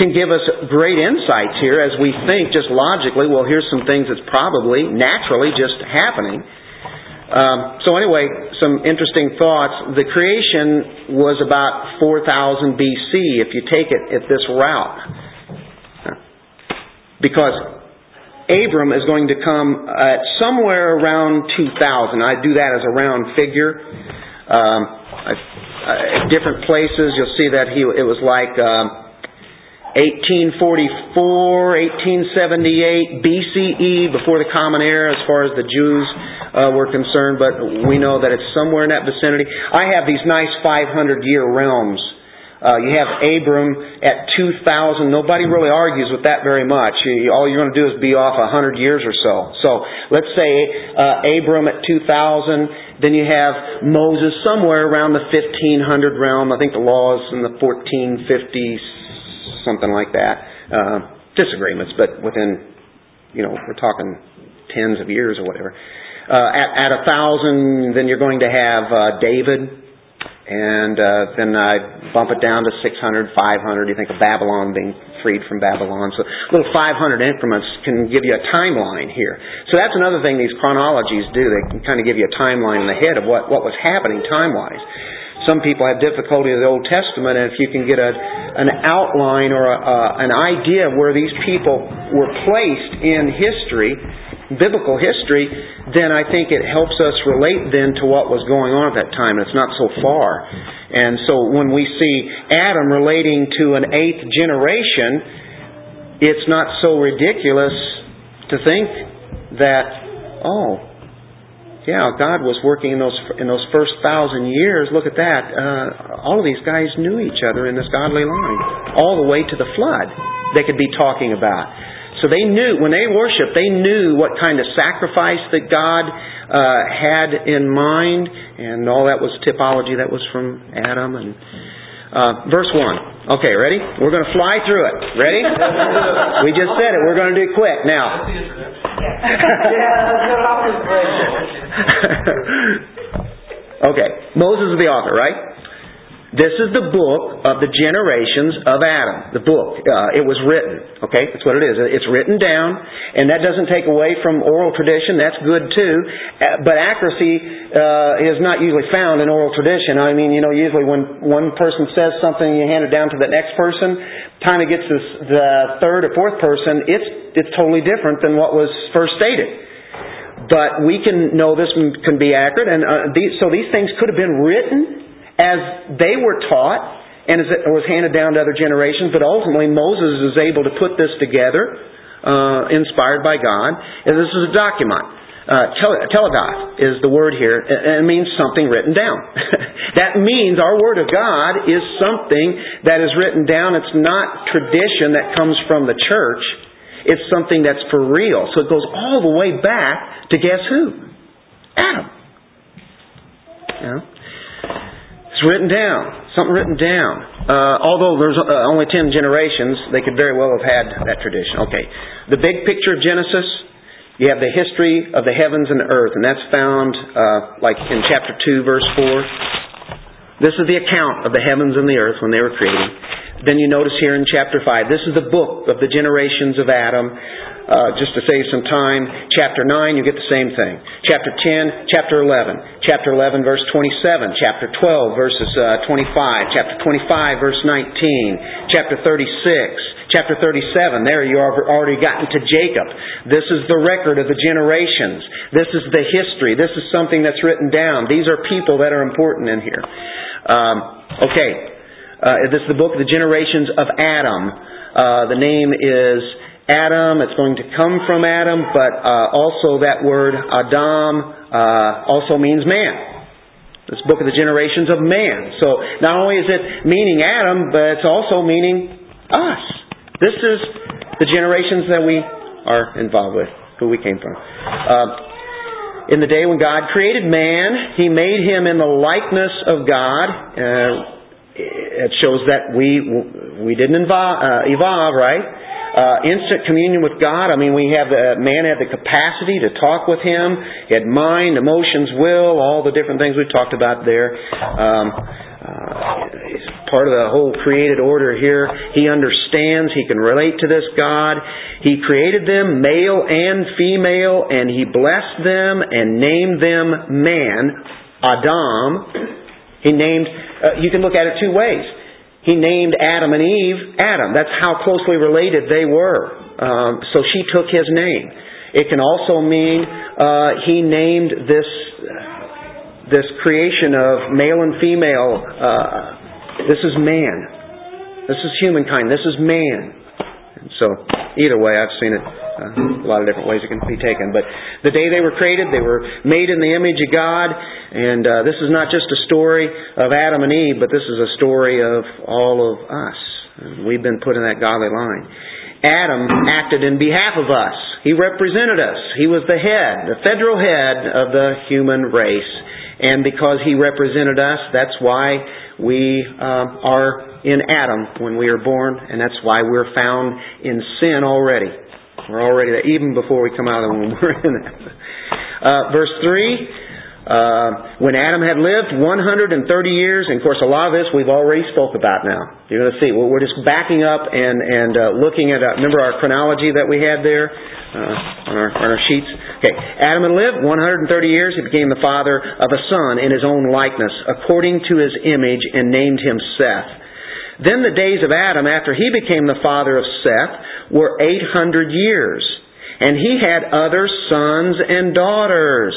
can give us great insights here as we think just logically, well, here's some things that's probably naturally just happening. Um, so anyway, some interesting thoughts. The creation was about 4000 BC if you take it at this route. Because Abram is going to come at somewhere around 2000. I do that as a round figure. Um, I, I, different places, you'll see that he it was like um, 1844, 1878 BCE, before the Common Era, as far as the Jews uh, were concerned. But we know that it's somewhere in that vicinity. I have these nice 500 year realms. Uh, you have Abram at 2,000. Nobody really argues with that very much. All you're going to do is be off 100 years or so. So let's say uh, Abram at 2,000 Then you have Moses somewhere around the 1500 realm. I think the law is in the 1450, something like that. Uh, disagreements, but within, you know, we're talking tens of years or whatever. Uh, at, at a thousand, then you're going to have uh, David, and uh, then I bump it down to 600, 500. You think of Babylon being freed from Babylon. So little 500 increments can give you a timeline here. So that's another thing these chronologies do. They can kind of give you a timeline in the head of what, what was happening time-wise. Some people have difficulty with the Old Testament, and if you can get a, an outline or a, uh, an idea of where these people were placed in history, biblical history, then I think it helps us relate then to what was going on at that time. It's not so far. And so when we see Adam relating to an eighth generation, it's not so ridiculous to think that, oh, yeah, God was working in those in those first thousand years. Look at that. Uh, all of these guys knew each other in this godly line, all the way to the flood. They could be talking about. So they knew, when they worshiped, they knew what kind of sacrifice that God uh, had in mind, and all that was typology that was from Adam. And uh, Verse 1. Okay, ready? We're going to fly through it. Ready? we just said it. We're going to do it quick. Now. yeah, that's what I okay, Moses is the author, right? This is the book of the generations of Adam. The book. Uh, it was written. Okay? That's what it is. It's written down, and that doesn't take away from oral tradition. That's good too. Uh, but accuracy uh, is not usually found in oral tradition. I mean, you know, usually when one person says something, you hand it down to the next person. Time it gets to the third or fourth person, it's it's totally different than what was first stated but we can know this can be accurate, and uh, these, so these things could have been written as they were taught and as it was handed down to other generations, but ultimately Moses is able to put this together, uh, inspired by God, and this is a document. Uh, tele- telegraph is the word here, and it means something written down. that means our Word of God is something that is written down. It's not tradition that comes from the church. It's something that's for real. So it goes all the way back to guess who? Adam. Know? Written down. Something written down. Uh, although there's uh, only ten generations, they could very well have had that tradition. Okay. The big picture of Genesis, you have the history of the heavens and the earth, and that's found uh, like in chapter 2, verse 4. This is the account of the heavens and the earth when they were created. Then you notice here in chapter 5, this is the book of the generations of Adam. Uh, just to save some time, chapter 9, you get the same thing. Chapter 10, chapter 11. Chapter 11, verse 27. Chapter 12, verses uh, 25. Chapter 25, verse 19. Chapter 36. Chapter 37, there you have already gotten to Jacob. This is the record of the generations. This is the history. This is something that's written down. These are people that are important in here. Um, okay, uh, this is the book of the generations of Adam. Uh, the name is Adam, it's going to come from Adam, but uh, also that word Adam uh, also means man. This book of the generations of man. So not only is it meaning Adam, but it's also meaning us. This is the generations that we are involved with, who we came from. Uh, in the day when God created man, He made him in the likeness of God. Uh, it shows that we we didn't evolve, uh, evolve right? Uh, instant communion with God. I mean, we have the man had the capacity to talk with Him. He had mind, emotions, will, all the different things we've talked about there. Um, uh, part of the whole created order here. He understands. He can relate to this God. He created them, male and female, and He blessed them and named them man, Adam. He named. Uh, you can look at it two ways. He named Adam and Eve Adam. That's how closely related they were. Um, so she took his name. It can also mean uh, he named this this creation of male and female. Uh, this is man. This is humankind. This is man. And so, either way, I've seen it uh, a lot of different ways it can be taken. But the day they were created, they were made in the image of God, and uh, this is not just a story of Adam and Eve, but this is a story of all of us. We've been put in that godly line. Adam acted in behalf of us. He represented us. He was the head, the federal head of the human race. And because He represented us, that's why we um, are in Adam when we are born, and that's why we're found in sin already. We're already there, even before we come out of the womb, we're in that. Uh, verse 3. Uh, when Adam had lived 130 years, and of course a lot of this we've already spoke about now. You're going to see. We're just backing up and and uh, looking at. Uh, remember our chronology that we had there uh, on our on our sheets. Okay, Adam had lived 130 years. He became the father of a son in his own likeness, according to his image, and named him Seth. Then the days of Adam, after he became the father of Seth, were 800 years, and he had other sons and daughters.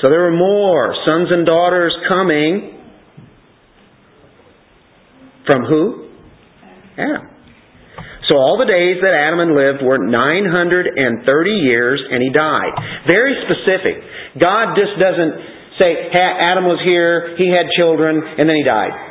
So there were more sons and daughters coming from who? Adam. So all the days that Adam had lived were 930 years and he died. Very specific. God just doesn't say, Adam was here, he had children, and then he died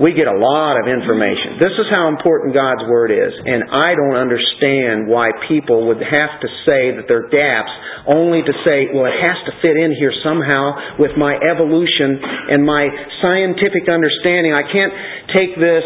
we get a lot of information. This is how important God's Word is. And I don't understand why people would have to say that there are gaps only to say, well, it has to fit in here somehow with my evolution and my scientific understanding. I can't take this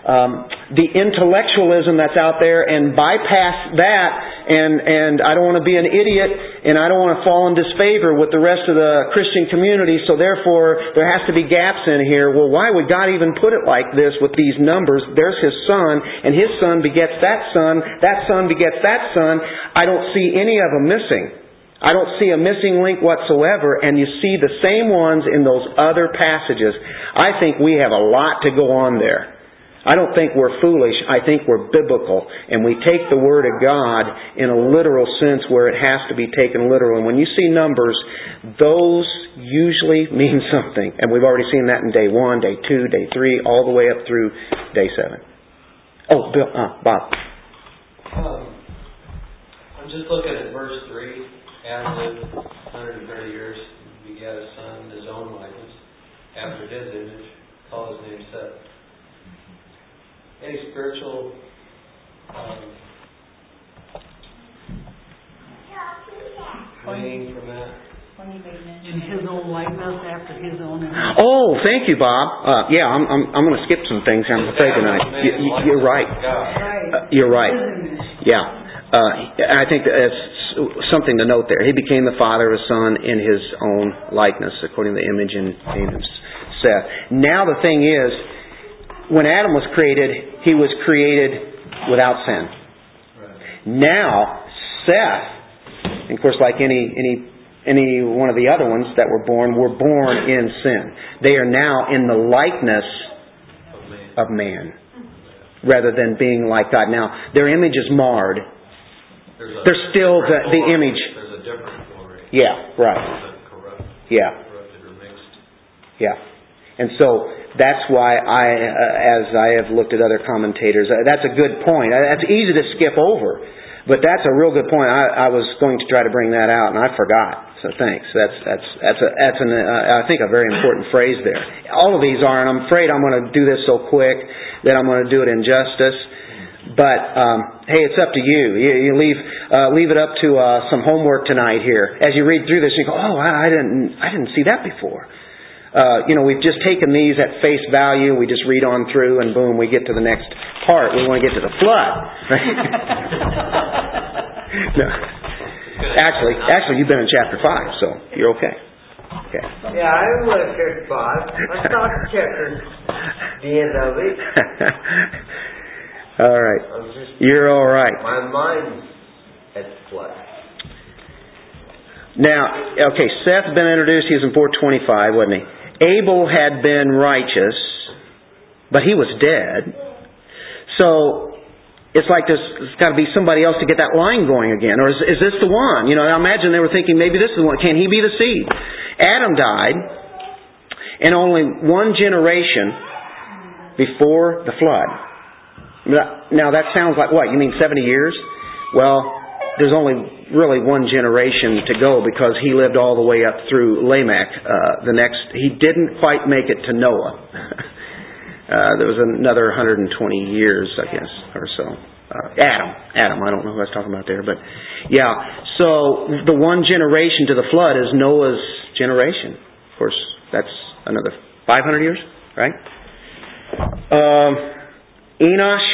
um, the intellectualism that's out there and bypass that and and I don't want to be an idiot and I don't want to fall in disfavor with the rest of the Christian community so therefore there has to be gaps in here well why would God even put it like this with these numbers there's his son and his son begets that son that son begets that son I don't see any of them missing I don't see a missing link whatsoever, and you see the same ones in those other passages. I think we have a lot to go on there. I don't think we're foolish. I think we're biblical. And we take the Word of God in a literal sense where it has to be taken literal. And when you see numbers, those usually mean something. And we've already seen that in day one, day two, day three, all the way up through day seven. Oh, Bill, uh, Bob. Um, I'm just looking at verse 3. Adam lived 130 years, begat a son his own likeness, after his image, call his name Seth any spiritual um, gleaning from that? In his own likeness, after his own image. Oh, thank you, Bob. Uh, yeah, I'm I'm, I'm going to skip some things here. I'm afraid tonight. You, you- you're right. Uh, you're right. Yeah. Uh, I think that's something to note there. He became the father of a son in his own likeness, according to the image and name of Seth. Now the thing is, when Adam was created, he was created without sin. Now, Seth, and of course, like any any any one of the other ones that were born, were born in sin. They are now in the likeness of man, rather than being like God. Now, their image is marred. They're still the, the image. There's a different glory. Yeah, right. Yeah, corrupted or mixed. yeah. And so that's why I, uh, as I have looked at other commentators, uh, that's a good point. Uh, that's easy to skip over, but that's a real good point. I, I was going to try to bring that out, and I forgot. So thanks. That's that's that's a, that's an uh, I think a very important phrase there. All of these are, and I'm afraid I'm going to do this so quick that I'm going to do it injustice. But um, hey, it's up to you. You, you leave uh, leave it up to uh, some homework tonight here. As you read through this, you go, "Oh, I, I didn't I didn't see that before." Uh, you know, we've just taken these at face value. We just read on through, and boom, we get to the next part. We want to get to the flood. no. Actually, actually, you've been in chapter five, so you're okay. Okay. Yeah, I looked at five. I checkers the end of it. all right. You're all right. my mind's at play. Now, okay, Seth's been introduced. He was in 425, wasn't he? Abel had been righteous, but he was dead. So it's like there's, there's got to be somebody else to get that line going again. Or is, is this the one? You know, I imagine they were thinking maybe this is the one. Can he be the seed? Adam died, and only one generation before the flood. Now that sounds like what? You mean 70 years? Well, there's only really one generation to go because he lived all the way up through Lamech. Uh, the next, he didn't quite make it to Noah. uh, there was another 120 years, I guess, or so. Uh, Adam, Adam, I don't know who I was talking about there, but yeah. So the one generation to the flood is Noah's generation. Of course, that's another 500 years, right? Um, Enosh,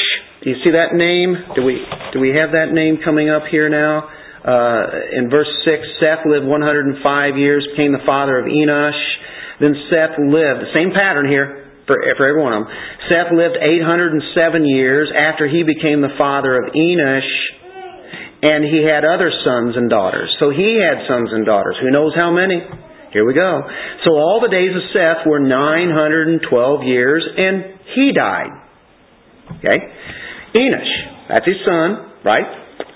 do you see that name? Do we do we have that name coming up here now? Uh, in verse 6, Seth lived 105 years, became the father of Enosh. Then Seth lived, same pattern here for, for every one of them. Seth lived 807 years after he became the father of Enosh, and he had other sons and daughters. So he had sons and daughters. Who knows how many? Here we go. So all the days of Seth were 912 years, and he died. Okay? Enosh, that's his son, right?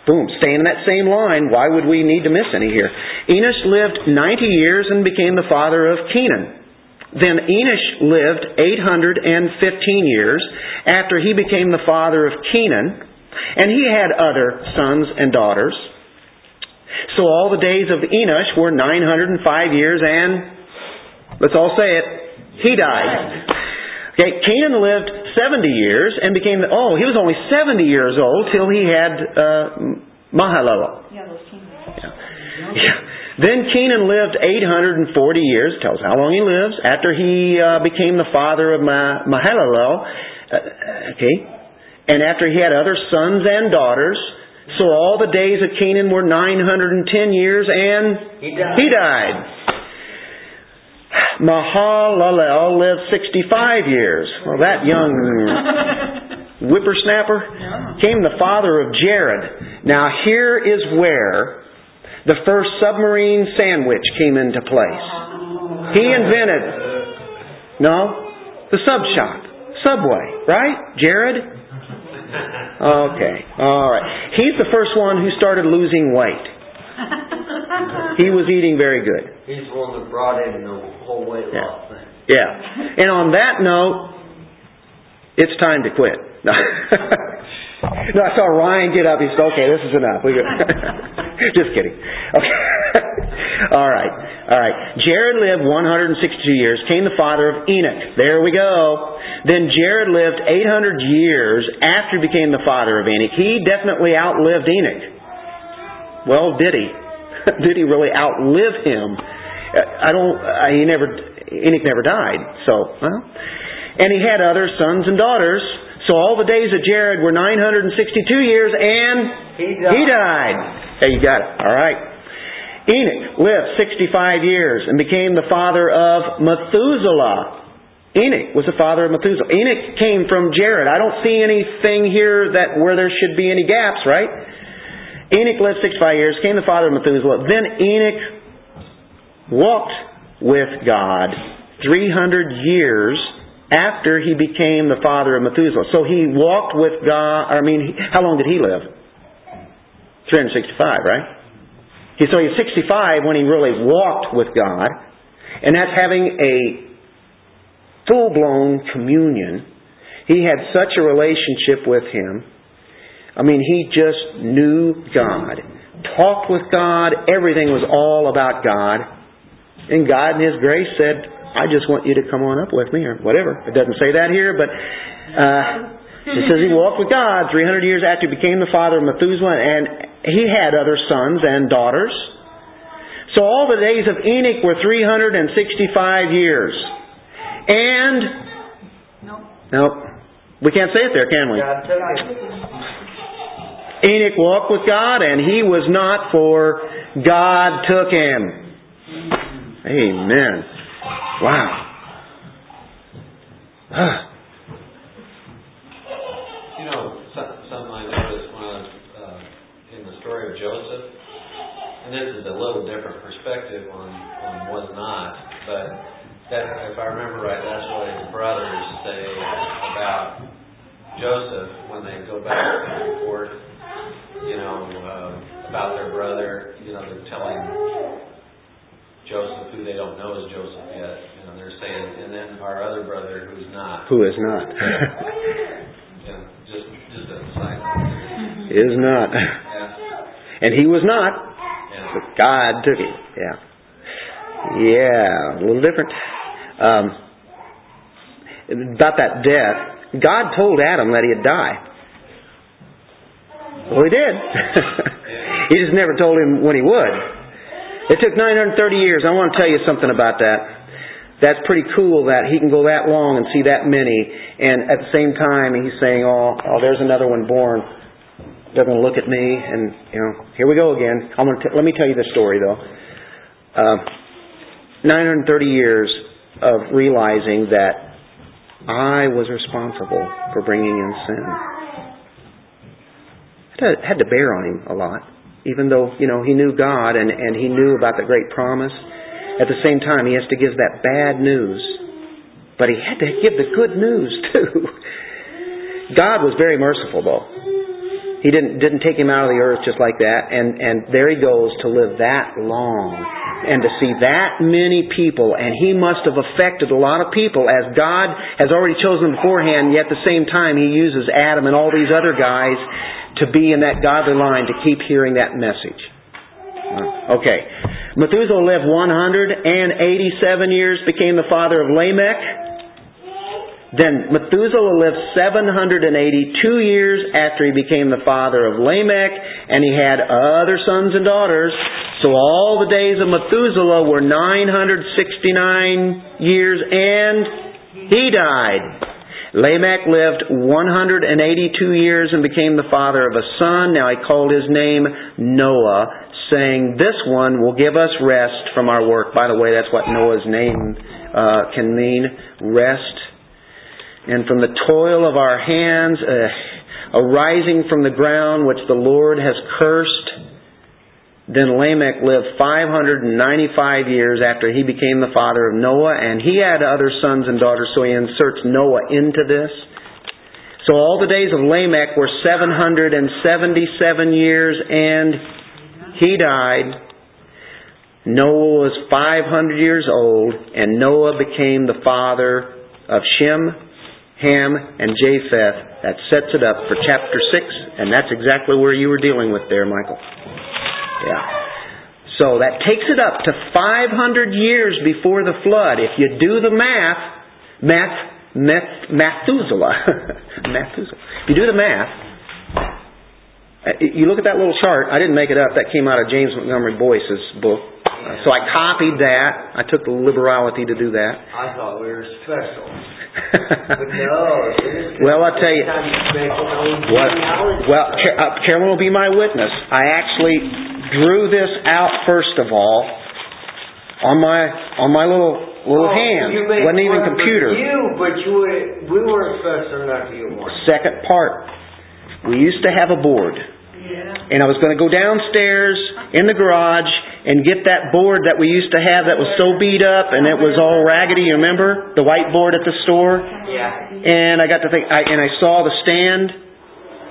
Boom, staying in that same line. Why would we need to miss any here? Enosh lived 90 years and became the father of Kenan. Then Enosh lived 815 years after he became the father of Kenan, and he had other sons and daughters. So all the days of Enosh were 905 years, and let's all say it, he died. Okay, Kenan lived 70 years and became, the, oh, he was only 70 years old till he had uh, Mahalalel. Yeah, those teams. Yeah. yeah. Then Cainan lived 840 years, tells how long he lives, after he uh, became the father of Ma- Mahalalel. Uh, okay. And after he had other sons and daughters. So all the days of Cainan were 910 years and He died. he died. Mahalalel lived 65 years. Well, that young whippersnapper came the father of Jared. Now, here is where the first submarine sandwich came into place. He invented, no, the sub shop, Subway, right? Jared? Okay, all right. He's the first one who started losing weight. He was eating very good. He's the one that brought in the whole weight Yeah. loss thing. Yeah. And on that note, it's time to quit. No, no I saw Ryan get up. He said, okay, this is enough. We go. Just kidding. Okay. All right. All right. Jared lived 162 years, came the father of Enoch. There we go. Then Jared lived 800 years after he became the father of Enoch. He definitely outlived Enoch. Well, did he? did he really outlive him? Uh, I don't. I, he never. Enoch never died. So, well, and he had other sons and daughters. So all the days of Jared were 962 years, and He died. he died. There you got it. All right. Enoch lived 65 years and became the father of Methuselah. Enoch was the father of Methuselah. Enoch came from Jared. I don't see anything here that where there should be any gaps, right? Enoch lived 65 years, came the father of Methuselah. Then Enoch walked with God 300 years after he became the father of Methuselah. So he walked with God, I mean, how long did he live? 365, right? He, so he's 65 when he really walked with God. And that's having a full-blown communion. He had such a relationship with him. I mean, he just knew God, talked with God, everything was all about God. And God in His grace said, I just want you to come on up with me, or whatever. It doesn't say that here, but uh, it says he walked with God 300 years after he became the father of Methuselah, and he had other sons and daughters. So all the days of Enoch were 365 years. And, Nope. nope, we can't say it there, can we? Enoch walked with God, and he was not, for God took him. Amen. Wow. You know, something I noticed when I was uh, in the story of Joseph, and this is a little different perspective on, on was not, but that, if I remember right, that's what his brothers say about Joseph when they go back and report, you know, uh, about their brother. You know, they're telling Joseph, who they don't know is Joseph yet. You know, they're saying, and then our other brother who's not. Who is not? You know, just just a side is not. Yeah. And he was not, Yeah. but God took him. Yeah. Yeah, a little different. Um, about that death, God told Adam that he'd die. Well, he did. he just never told him when he would. It took 930 years. I want to tell you something about that. That's pretty cool that he can go that long and see that many, and at the same time he's saying, "Oh, oh, there's another one born." They're going to look at me, and you know, here we go again. I'm to t- let me tell you the story though. Uh, 930 years of realizing that I was responsible for bringing in sin. Had to bear on him a lot, even though you know he knew God and and he knew about the great promise. At the same time, he has to give that bad news, but he had to give the good news too. God was very merciful, though. He didn't didn't take him out of the earth just like that, and and there he goes to live that long and to see that many people, and he must have affected a lot of people as God has already chosen beforehand. Yet at the same time, he uses Adam and all these other guys to be in that godly line to keep hearing that message. Okay. Methuselah lived 187 years, became the father of Lamech. Then Methuselah lived 782 years after he became the father of Lamech, and he had other sons and daughters. So all the days of Methuselah were 969 years, and he died. Lamech lived 182 years and became the father of a son. Now he called his name Noah, saying, This one will give us rest from our work. By the way, that's what Noah's name uh, can mean rest. And from the toil of our hands, uh, arising from the ground which the Lord has cursed. Then Lamech lived 595 years after he became the father of Noah, and he had other sons and daughters, so he inserts Noah into this. So all the days of Lamech were 777 years, and he died. Noah was 500 years old, and Noah became the father of Shem, Ham, and Japheth. That sets it up for chapter 6, and that's exactly where you were dealing with there, Michael. Yeah. So that takes it up to 500 years before the flood. If you do the math, math, math Methuselah, Methuselah. If you do the math, you look at that little chart. I didn't make it up. That came out of James Montgomery Boice's book. Uh, so I copied that. I took the liberality to do that. I thought we were special. but no, well, I'll tell you. What, well, uh, Carolyn will be my witness. I actually drew this out first of all on my on my little little oh, hand. wasn't even computer. You, but you were, we weren't special enough to get one. Second part. We used to have a board. Yeah. And I was going to go downstairs in the garage and get that board that we used to have that was so beat up and it was all raggedy. You remember the whiteboard at the store? Yeah. And I got to think, I, and I saw the stand,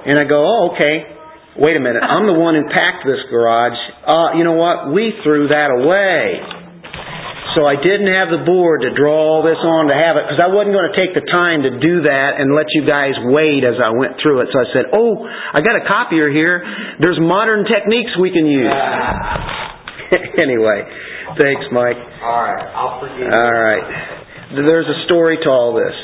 and I go, oh, okay. Wait a minute, I'm the one who packed this garage. Uh, you know what? We threw that away. So I didn't have the board to draw all this on to have it because I wasn't going to take the time to do that and let you guys wait as I went through it. So I said, "Oh, I got a copier here. There's modern techniques we can use." anyway, thanks, Mike. All right, I'll forgive you. All right. There's a story to all this.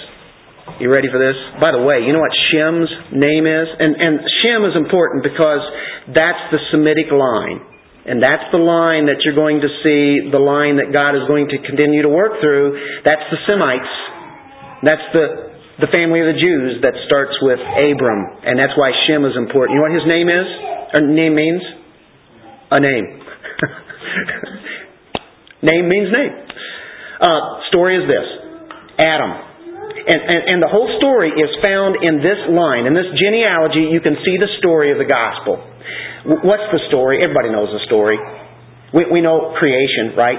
You ready for this? By the way, you know what Shem's name is? And and Shem is important because that's the Semitic line. And that's the line that you're going to see, the line that God is going to continue to work through. That's the Semites. That's the, the family of the Jews that starts with Abram. And that's why Shem is important. You know what his name is? Or name means? A name. name means name. Uh, story is this. Adam. And, and, and the whole story is found in this line. In this genealogy, you can see the story of the gospel. What's the story? Everybody knows the story. We, we know creation, right?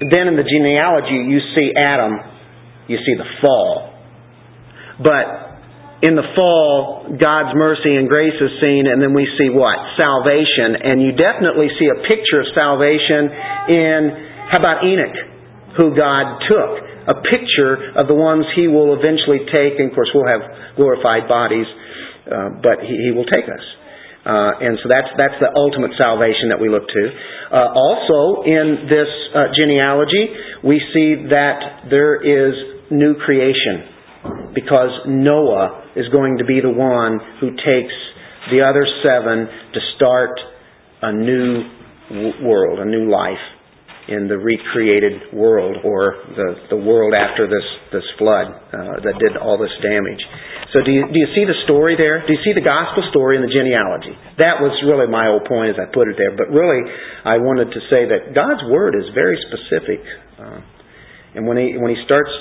Then in the genealogy, you see Adam, you see the fall. But in the fall, God's mercy and grace is seen, and then we see what? Salvation. And you definitely see a picture of salvation in, how about Enoch, who God took? A picture of the ones he will eventually take, and of course, we'll have glorified bodies, uh, but he, he will take us. Uh, and so that's that's the ultimate salvation that we look to. Uh, also, in this uh, genealogy, we see that there is new creation because Noah is going to be the one who takes the other seven to start a new world, a new life. In the recreated world or the, the world after this, this flood uh, that did all this damage. So do you, do you see the story there? Do you see the gospel story in the genealogy? That was really my whole point as I put it there. But really, I wanted to say that God's Word is very specific. Uh, and when he, when he starts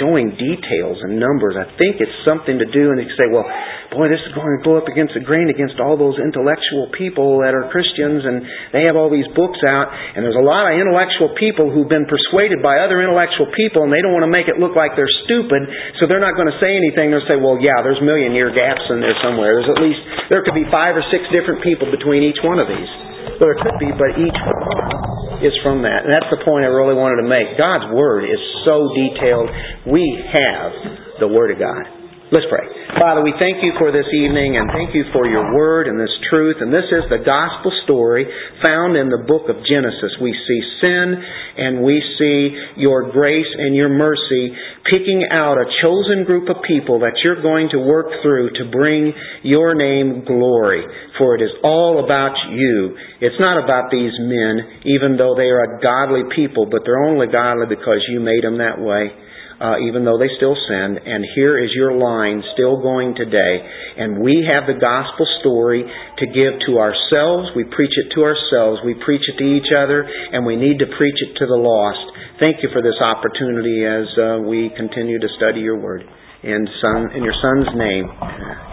showing details and numbers. I think it's something to do, and you say, well, boy, this is going to go up against the grain against all those intellectual people that are Christians, and they have all these books out, and there's a lot of intellectual people who've been persuaded by other intellectual people, and they don't want to make it look like they're stupid, so they're not going to say anything. They'll say, well, yeah, there's million year gaps in there somewhere. There's at least, there could be five or six different people between each one of these. Well, there could be, but each one is from that. And that's the point I really wanted to make. God's Word is so detailed. We have the Word of God. Let's pray. Father, we thank you for this evening and thank you for your word and this truth. And this is the gospel story found in the book of Genesis. We see sin and we see your grace and your mercy picking out a chosen group of people that you're going to work through to bring your name glory. For it is all about you. It's not about these men, even though they are a godly people, but they're only godly because you made them that way uh, even though they still sin. And here is your line still going today. And we have the gospel story to give to ourselves. We preach it to ourselves. We preach it to each other. And we need to preach it to the lost. Thank you for this opportunity as uh, we continue to study your word. In, son, in your son's name,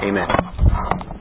amen.